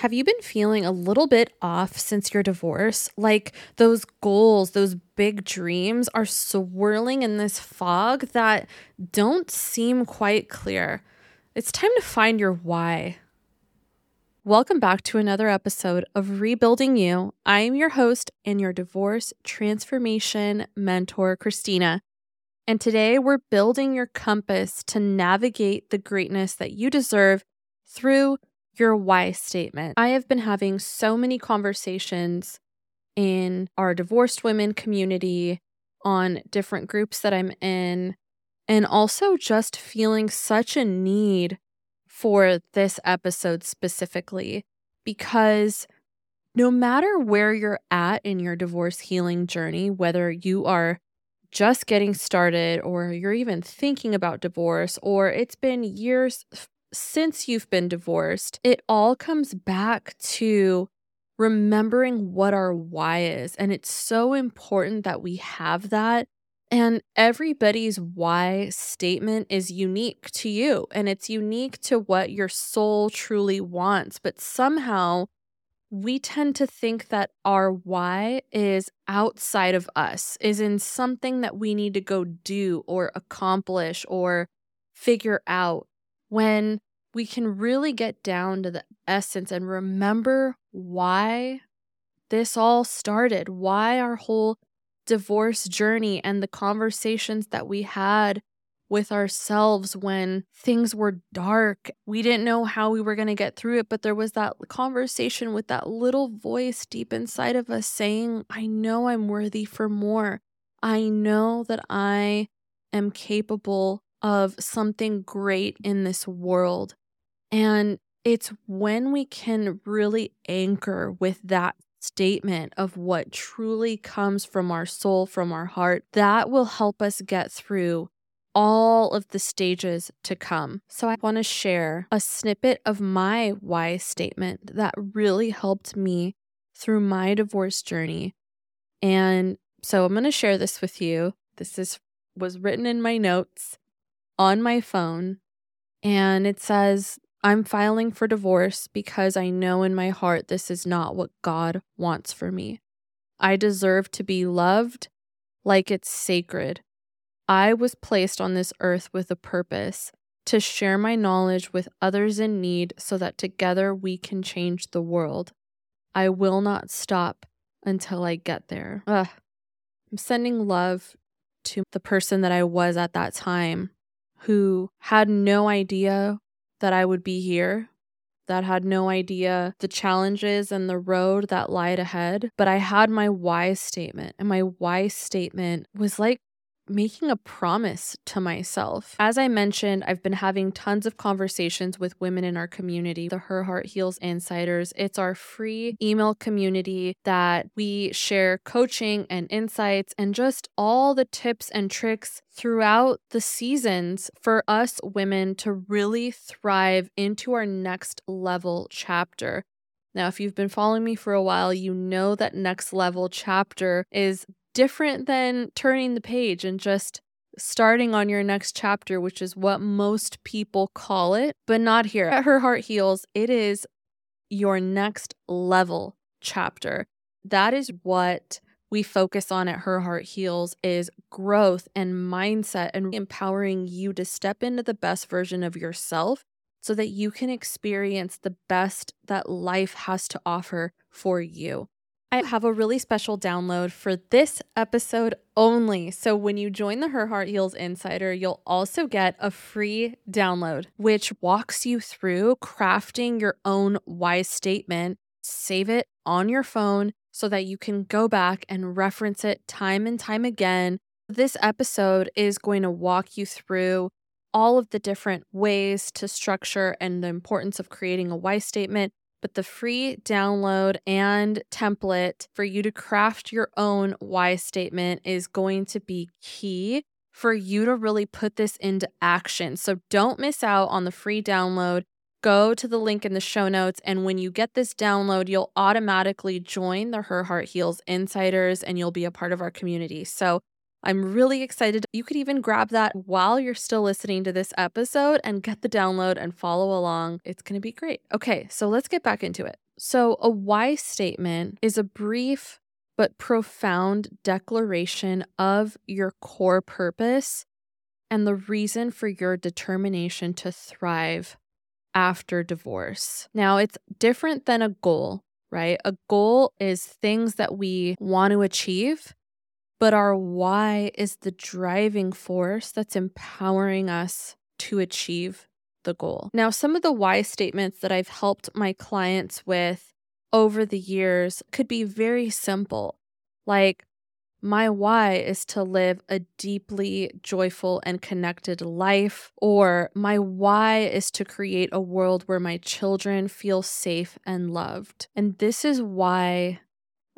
Have you been feeling a little bit off since your divorce? Like those goals, those big dreams are swirling in this fog that don't seem quite clear. It's time to find your why. Welcome back to another episode of Rebuilding You. I am your host and your divorce transformation mentor, Christina. And today we're building your compass to navigate the greatness that you deserve through your why statement. I have been having so many conversations in our divorced women community, on different groups that I'm in, and also just feeling such a need for this episode specifically because no matter where you're at in your divorce healing journey, whether you are just getting started or you're even thinking about divorce or it's been years since you've been divorced, it all comes back to remembering what our why is. And it's so important that we have that. And everybody's why statement is unique to you and it's unique to what your soul truly wants. But somehow we tend to think that our why is outside of us, is in something that we need to go do or accomplish or figure out when we can really get down to the essence and remember why this all started, why our whole divorce journey and the conversations that we had with ourselves when things were dark. We didn't know how we were going to get through it, but there was that conversation with that little voice deep inside of us saying, I know I'm worthy for more. I know that I am capable of something great in this world. And it's when we can really anchor with that statement of what truly comes from our soul, from our heart, that will help us get through all of the stages to come. So, I want to share a snippet of my why statement that really helped me through my divorce journey. And so, I'm going to share this with you. This is was written in my notes on my phone and it says I'm filing for divorce because I know in my heart this is not what God wants for me. I deserve to be loved like it's sacred. I was placed on this earth with a purpose to share my knowledge with others in need so that together we can change the world. I will not stop until I get there. Ugh. I'm sending love to the person that I was at that time who had no idea that I would be here, that had no idea the challenges and the road that lied ahead. But I had my why statement, and my why statement was like making a promise to myself. As I mentioned, I've been having tons of conversations with women in our community, the Her Heart Heals Insiders. It's our free email community that we share coaching and insights and just all the tips and tricks throughout the seasons for us women to really thrive into our next level chapter. Now, if you've been following me for a while, you know that next level chapter is different than turning the page and just starting on your next chapter, which is what most people call it, but not here. At Her Heart Heals, it is your next level chapter. That is what we focus on at Her Heart Heals is growth and mindset and empowering you to step into the best version of yourself so that you can experience the best that life has to offer for you. I have a really special download for this episode only. So when you join the Her Heart Heals Insider, you'll also get a free download, which walks you through crafting your own why statement. Save it on your phone so that you can go back and reference it time and time again. This episode is going to walk you through all of the different ways to structure and the importance of creating a why statement. But the free download and template for you to craft your own why statement is going to be key for you to really put this into action. So don't miss out on the free download. Go to the link in the show notes. And when you get this download, you'll automatically join the Her Heart Heals Insiders and you'll be a part of our community. So I'm really excited. You could even grab that while you're still listening to this episode and get the download and follow along. It's going to be great. Okay, so let's get back into it. So, a why statement is a brief but profound declaration of your core purpose and the reason for your determination to thrive after divorce. Now, it's different than a goal, right? A goal is things that we want to achieve, but our why is the driving force that's empowering us to achieve the goal. Now, some of the why statements that I've helped my clients with over the years could be very simple. Like, my why is to live a deeply joyful and connected life, or my why is to create a world where my children feel safe and loved. And this is why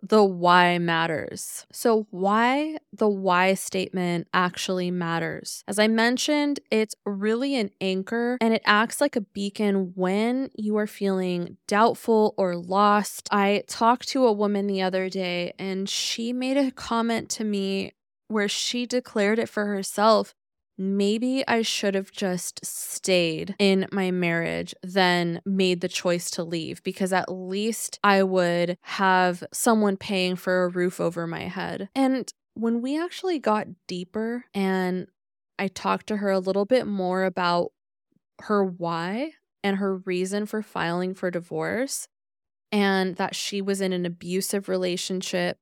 the why matters. So, why the why statement actually matters. As I mentioned, it's really an anchor and it acts like a beacon when you are feeling doubtful or lost. I talked to a woman the other day and she made a comment to me where she declared it for herself maybe I should have just stayed in my marriage than made the choice to leave because at least I would have someone paying for a roof over my head. And when we actually got deeper and I talked to her a little bit more about her why and her reason for filing for divorce, and that she was in an abusive relationship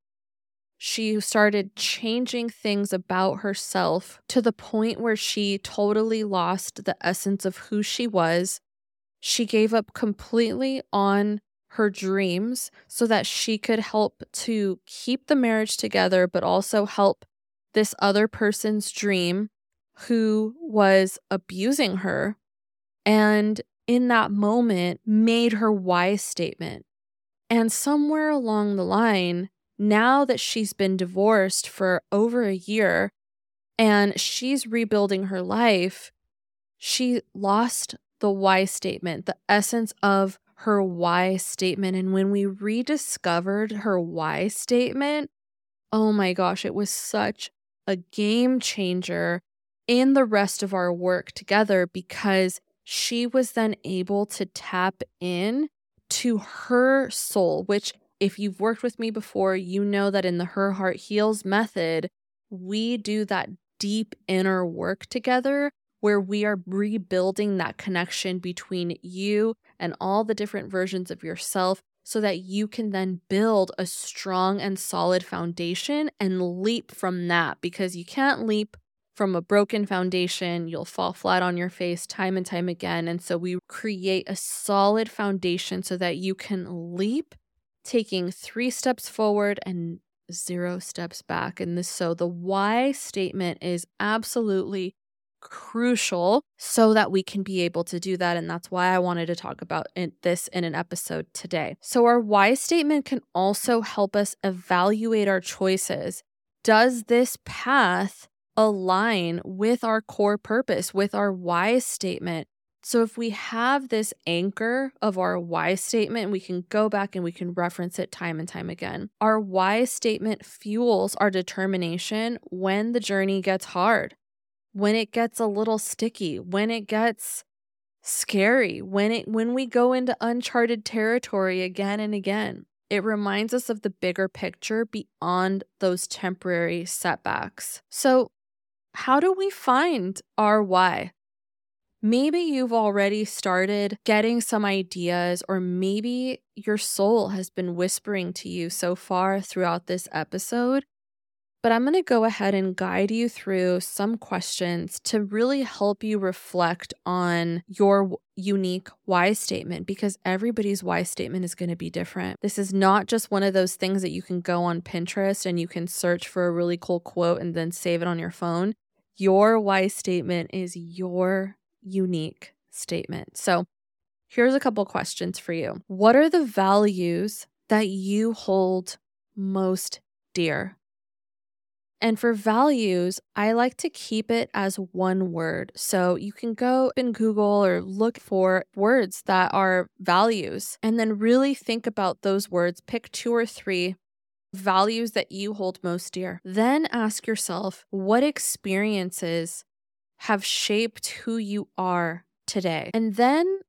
she started changing things about herself to the point where she totally lost the essence of who she was. She gave up completely on her dreams so that she could help to keep the marriage together, but also help this other person's dream who was abusing her. And in that moment, made her why statement. And somewhere along the line, now that she's been divorced for over a year and she's rebuilding her life, she lost the why statement, the essence of her why statement. And when we rediscovered her why statement, oh my gosh, it was such a game changer in the rest of our work together because she was then able to tap in to her soul, which if you've worked with me before, you know that in the Her Heart Heals method, we do that deep inner work together where we are rebuilding that connection between you and all the different versions of yourself so that you can then build a strong and solid foundation and leap from that because you can't leap from a broken foundation. You'll fall flat on your face time and time again. And so we create a solid foundation so that you can leap taking three steps forward and zero steps back. And this, so the why statement is absolutely crucial so that we can be able to do that. And that's why I wanted to talk about this in an episode today. So, our why statement can also help us evaluate our choices. Does this path align with our core purpose, with our why statement? So if we have this anchor of our why statement, we can go back and we can reference it time and time again. Our why statement fuels our determination when the journey gets hard, when it gets a little sticky, when it gets scary, when it when we go into uncharted territory again and again. It reminds us of the bigger picture beyond those temporary setbacks. So, how do we find our why? Maybe you've already started getting some ideas, or maybe your soul has been whispering to you so far throughout this episode. but I'm going to go ahead and guide you through some questions to really help you reflect on your unique why statement because everybody's why statement is going to be different. This is not just one of those things that you can go on Pinterest and you can search for a really cool quote and then save it on your phone. Your why statement is your unique statement. So, here's a couple questions for you. What are the values that you hold most dear? And for values, I like to keep it as one word. So you can go in Google or look for words that are values and then really think about those words. Pick two or three values that you hold most dear. Then ask yourself what experiences have shaped who you are today. And then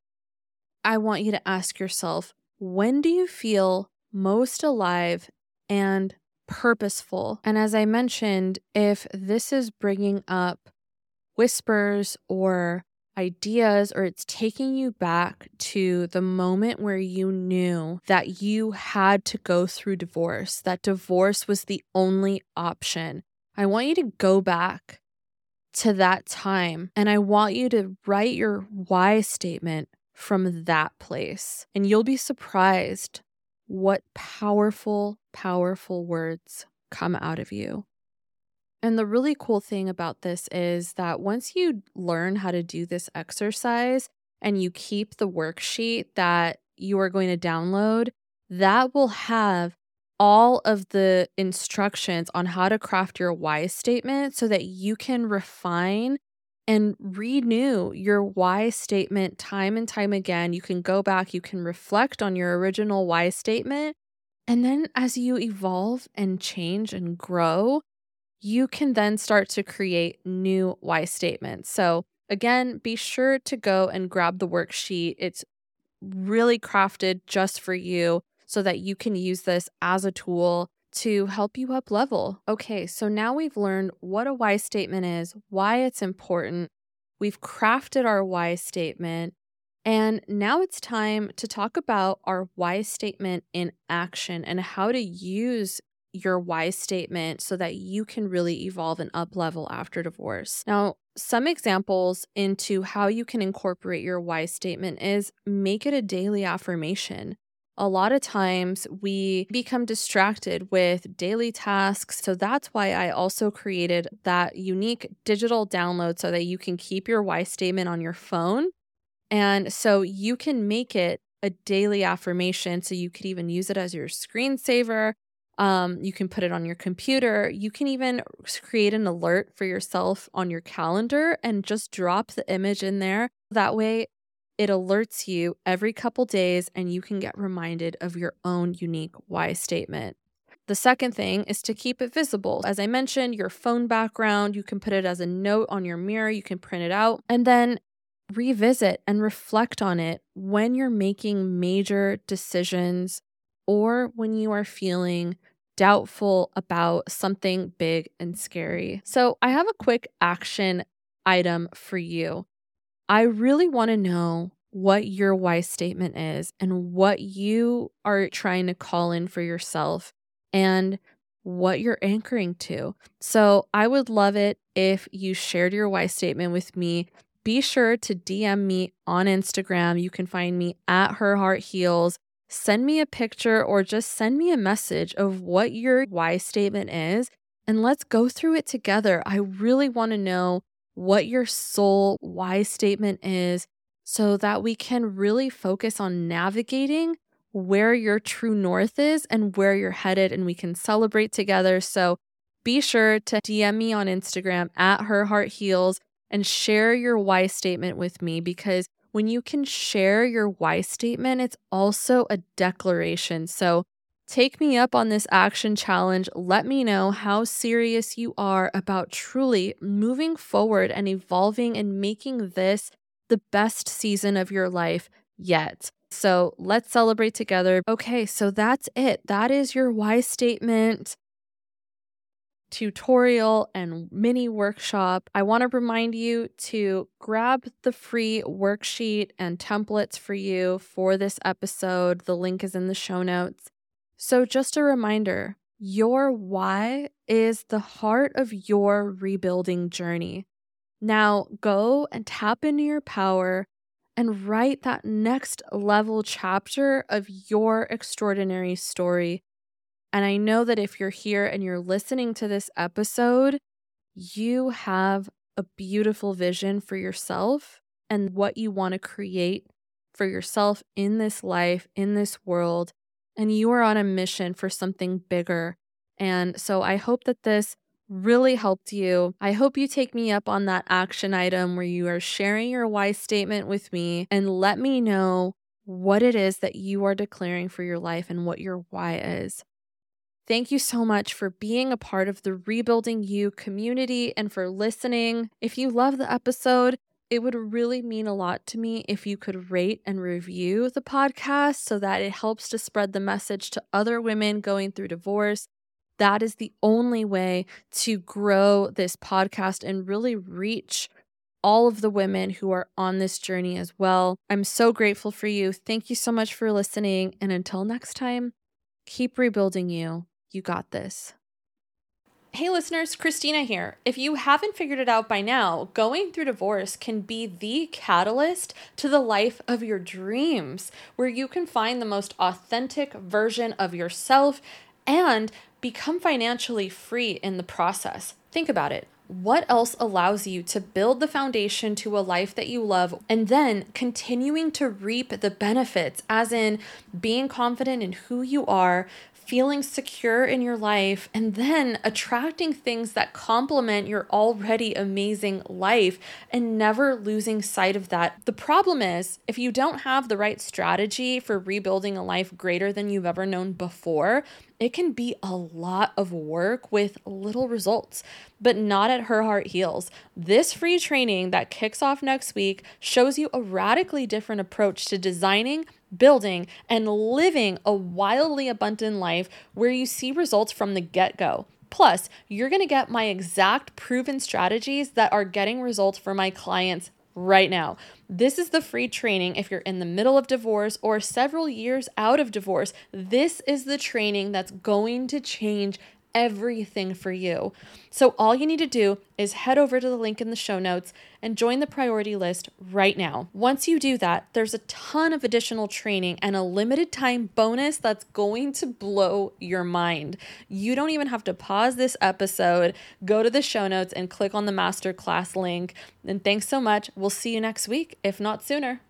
I want you to ask yourself when do you feel most alive and purposeful. And as I mentioned, if this is bringing up whispers or ideas or it's taking you back to the moment where you knew that you had to go through divorce, that divorce was the only option. I want you to go back to that time and I want you to write your why statement from that place. And you'll be surprised what powerful, powerful words come out of you. And the really cool thing about this is that once you learn how to do this exercise and you keep the worksheet that you are going to download, that will have all of the instructions on how to craft your why statement so that you can refine and renew your why statement time and time again. You can go back, you can reflect on your original why statement. And then as you evolve and change and grow, you can then start to create new why statements. So, again, be sure to go and grab the worksheet. It's really crafted just for you so that you can use this as a tool to help you up level. Okay, so now we've learned what a why statement is, why it's important. We've crafted our why statement. And now it's time to talk about our why statement in action and how to use your why statement so that you can really evolve and up level after divorce. Now, some examples into how you can incorporate your why statement is make it a daily affirmation a lot of times we become distracted with daily tasks. So that's why I also created that unique digital download so that you can keep your why statement on your phone. And so you can make it a daily affirmation. So you could even use it as your screensaver. Um, you can put it on your computer. You can even create an alert for yourself on your calendar and just drop the image in there. That way, it alerts you every couple days and you can get reminded of your own unique why statement. The second thing is to keep it visible. As I mentioned, your phone background, you can put it as a note on your mirror, you can print it out, and then revisit and reflect on it when you're making major decisions or when you are feeling doubtful about something big and scary. So, I have a quick action item for you. I really want to know what your why statement is and what you are trying to call in for yourself and what you're anchoring to. So I would love it if you shared your why statement with me. Be sure to DM me on Instagram. You can find me at Her Heart Heals. Send me a picture or just send me a message of what your why statement is, and let's go through it together. I really want to know what your soul why statement is so that we can really focus on navigating where your true north is and where you're headed and we can celebrate together. So be sure to DM me on Instagram at her heart heals and share your why statement with me because when you can share your why statement, it's also a declaration. So Take me up on this action challenge. Let me know how serious you are about truly moving forward and evolving and making this the best season of your life yet. So let's celebrate together. Okay, so that's it. That is your why statement tutorial and mini workshop. I want to remind you to grab the free worksheet and templates for you for this episode. The link is in the show notes. So, just a reminder Your why is the heart of your rebuilding journey. Now go and tap into your power and write that next level chapter of your extraordinary story. And I know that if you're here and you're listening to this episode, you have a beautiful vision for yourself and what you want to create for yourself in this life, in this world. And you are on a mission for something bigger. And so I hope that this really helped you. I hope you take me up on that action item where you are sharing your why statement with me and let me know what it is that you are declaring for your life and what your why is. Thank you so much for being a part of the Rebuilding You community and for listening. If you love the episode, it would really mean a lot to me if you could rate and review the podcast so that it helps to spread the message to other women going through divorce that is the only way to grow this podcast and really reach all of the women who are on this journey as well. I'm so grateful for you. Thank you so much for listening. And until next time, keep rebuilding you. You got this. Hey listeners, Christina here. If you haven't figured it out by now, going through divorce can be the catalyst to the life of your dreams, where you can find the most authentic version of yourself and become financially free in the process. Think about it. What else allows you to build the foundation to a life that you love and then continuing to reap the benefits, as in being confident in who you are, feeling secure in your life, and then attracting things that complement your already amazing life and never losing sight of that. The problem is, if you don't have the right strategy for rebuilding a life greater than you've ever known before, it can be a lot of work with little results, but not at Her Heart Heals. This free training that kicks off next week shows you a radically different approach to designing building, and living a wildly abundant life where you see results from the get go. Plus, you're gonna get my exact proven strategies that are getting results for my clients right now. This is the free training if you're in the middle of divorce or several years out of divorce. This is the training that's going to change everything for you. So, all you need to do is head over to the link in the show notes and join the priority list right now. Once you do that, there's a ton of additional training and a limited time bonus that's going to blow your mind. You don't even have to pause this episode, go to the show notes, and click on the masterclass link. And thanks so much. We'll see you next week, if not sooner.